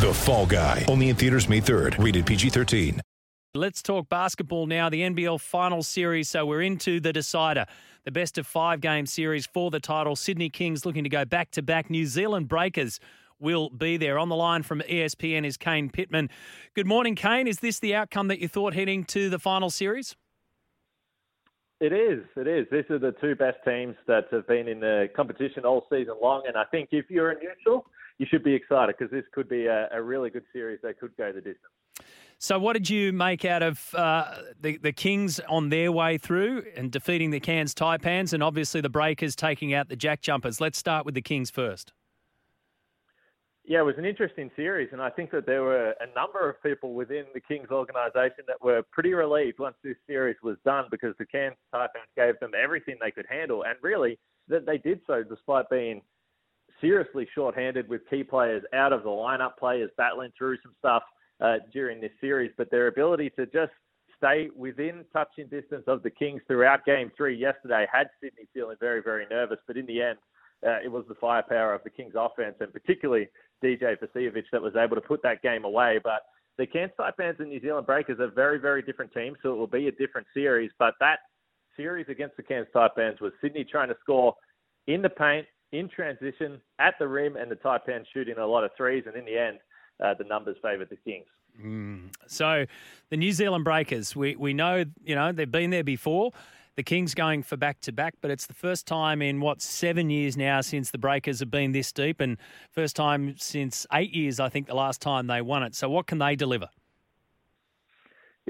The Fall Guy. Only in theaters May 3rd. Rated PG-13. Let's talk basketball now. The NBL final Series. So we're into the decider, the best of five game series for the title. Sydney Kings looking to go back to back. New Zealand Breakers will be there. On the line from ESPN is Kane Pitman. Good morning, Kane. Is this the outcome that you thought heading to the final series? It is. It is. These are the two best teams that have been in the competition all season long, and I think if you're a neutral, you should be excited because this could be a, a really good series that could go the distance. So, what did you make out of uh, the the Kings on their way through and defeating the Cairns Taipans, and obviously the Breakers taking out the Jack Jumpers? Let's start with the Kings first. Yeah, it was an interesting series, and I think that there were a number of people within the Kings organisation that were pretty relieved once this series was done because the Cairns Taipans gave them everything they could handle, and really that they did so despite being seriously short-handed with key players out of the lineup, players battling through some stuff uh, during this series, but their ability to just stay within touching distance of the Kings throughout Game Three yesterday had Sydney feeling very, very nervous. But in the end, uh, it was the firepower of the Kings offense and particularly DJ Vasiljevic that was able to put that game away. But the Cairns Taipans and New Zealand Breakers are very, very different teams, so it will be a different series. But that series against the Cairns Taipans was Sydney trying to score in the paint, in transition, at the rim, and the Taipans shooting a lot of threes. And in the end, uh, the numbers favoured the Kings. So, the New Zealand Breakers, we, we know, you know, they've been there before. The Kings going for back to back, but it's the first time in what, seven years now since the Breakers have been this deep, and first time since eight years, I think, the last time they won it. So, what can they deliver?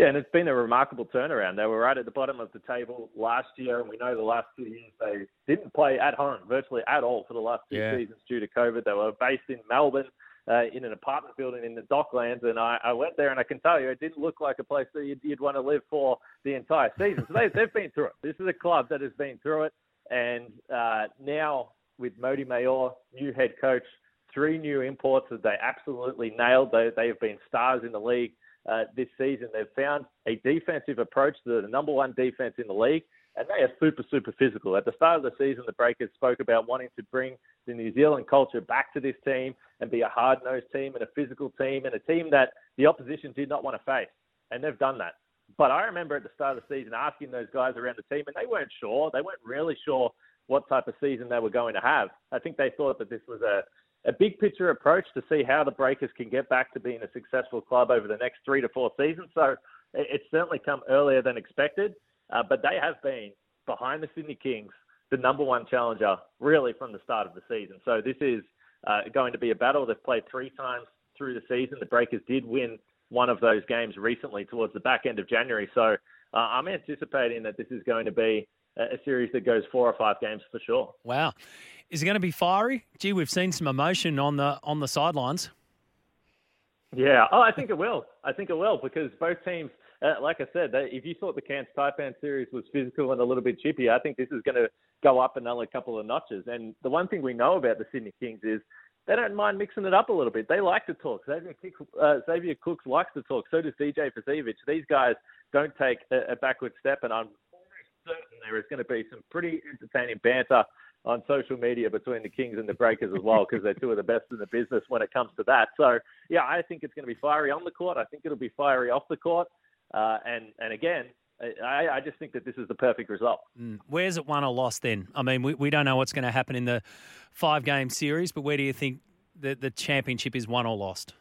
Yeah, and it's been a remarkable turnaround. They were right at the bottom of the table last year, and we know the last two years they didn't play at home virtually at all for the last two Yeah. seasons due to COVID. They were based in Melbourne uh, in an apartment building in the Docklands, and I, I went there and I can tell you it didn't look like a place that you'd, you'd want to live for the entire season. So they, they've been through it. This is a club that has been through it, and uh, now with Mody Maor, new head coach, three new imports that they absolutely nailed. They, they have been stars in the league uh, this season. They've found a defensive approach to the number one defense in the league, and they are super, super physical. At the start of the season, the Breakers spoke about wanting to bring the New Zealand culture back to this team and be a hard-nosed team and a physical team and a team that the opposition did not want to face, and they've done that. But I remember at the start of the season asking those guys around the team, and they weren't sure. They weren't really sure what type of season they were going to have. I think they thought that this was a a big picture approach to see how the Breakers can get back to being a successful club over the next three to four seasons. So it's certainly come earlier than expected, uh, but they have been behind the Sydney Kings, the number one challenger, really from the start of the season. So this is uh, going to be a battle. They've played three times through the season. The Breakers did win one of those games recently towards the back end of January. So uh, I'm anticipating that this is going to be a a series that goes four or five games for sure. Wow. Is it going to be fiery? Gee, we've seen some emotion on the on the sidelines. Yeah, oh, I think it will. I think it will because both teams, uh, like I said, they, if you thought the Cairns Taipan series was physical and a little bit chippy, I think this is going to go up another couple of notches. And the one thing we know about the Sydney Kings is they don't mind mixing it up a little bit. They like to talk. Xavier, Cook, uh, Xavier Cooks likes to talk. So does DJ Vasiljevic. These guys don't take a, a backward step, and I'm almost certain there is going to be some pretty entertaining banter on social media between the Kings and the Breakers as well, because they're two of the best in the business when it comes to that. So, yeah, I think it's going to be fiery on the court. I think it'll be fiery off the court. Uh, and and again, I, I just think that this is the perfect result. Where's it won or lost then? I mean, we, we don't know what's going to happen in the five game series, but where do you think the, the championship is won or lost?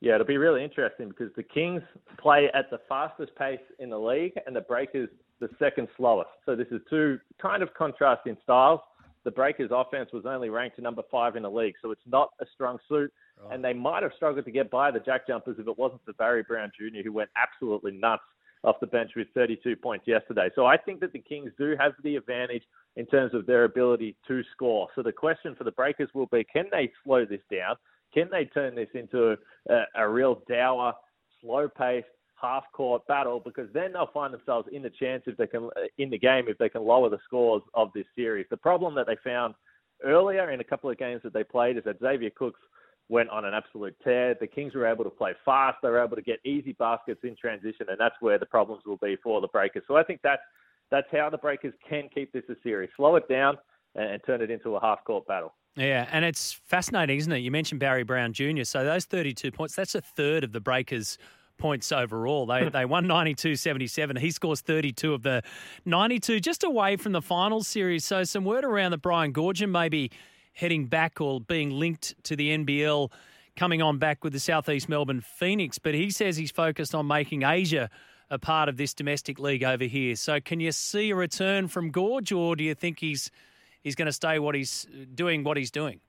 Yeah, it'll be really interesting because the Kings play at the fastest pace in the league, and the Breakers the second slowest. So this is two kind of contrasting styles. The Breakers' offense was only ranked number five in the league, so it's not a strong suit. And they might have struggled to get by the Jack Jumpers if it wasn't for Barry Brown Jr., who went absolutely nuts off the bench with 32 points yesterday. So I think that the Kings do have the advantage in terms of their ability to score. So the question for the Breakers will be, can they slow this down? Can they turn this into a, a real dour, slow paced, half court battle because then they'll find themselves in the chance if they can uh, in the game if they can lower the scores of this series. The problem that they found earlier in a couple of games that they played is that Xavier Cooks went on an absolute tear. The Kings were able to play fast. They were able to get easy baskets in transition, and that's where the problems will be for the Breakers. So I think that's that's how the Breakers can keep this a series. Slow it down and, and turn it into a half court battle. Yeah, and it's fascinating, isn't it? You mentioned Barry Brown Jr. So those 32 points, that's a third of the Breakers' points overall. They they won 92-77. He scores 32 of the 92, just away from the finals series. So some word around that Brian Goorjian maybe heading back or being linked to the NBL, coming on back with the Southeast Melbourne Phoenix. But he says he's focused on making Asia a part of this domestic league over here. So can you see a return from Gorge, or do you think he's he's going to stay what he's doing what he's doing?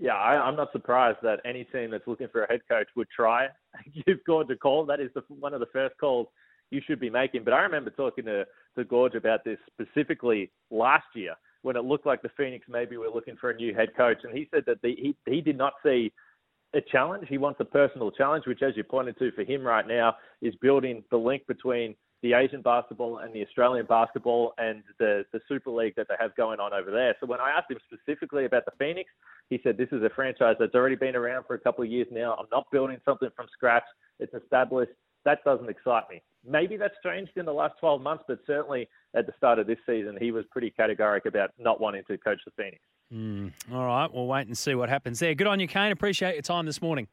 Yeah, I, am not surprised that any team that's looking for a head coach would try give Gorge a call. That is the, one of the first calls you should be making. But I remember talking to, to Gorge about this specifically last year when it looked like the Phoenix maybe were looking for a new head coach, and he said that the, he he did not see a challenge. He wants a personal challenge, which, as you pointed to, for him right now is building the link between the Asian basketball and the Australian basketball and the, the Super League that they have going on over there. So when I asked him specifically about the Phoenix, he said, This is a franchise that's already been around for a couple of years now. I'm not building something from scratch. It's established. That doesn't excite me. Maybe that's changed in the last 12 months, but certainly at the start of this season, he was pretty categoric about not wanting to coach the Phoenix. Mm, all right, we'll wait and see what happens there. Good on you, Kane. Appreciate your time this morning.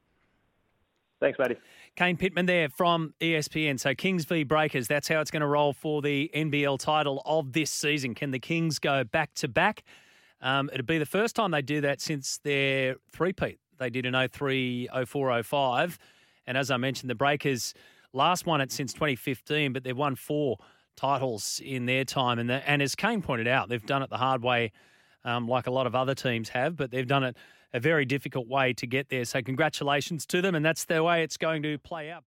Thanks, buddy. Kane Pitman there from ESPN. So Kings v Breakers, that's how it's going to roll for the NBL title of this season. Can the Kings go back to back? Um, it'll be the first time they do that since their three-peat. They did in 03, 04, 05. And as I mentioned, the Breakers last won it since 2015, but they've won four titles in their time. And, the, and as Kane pointed out, they've done it the hard way, um, like a lot of other teams have, but they've done it a very difficult way to get there. So, congratulations to them, and that's the way it's going to play out.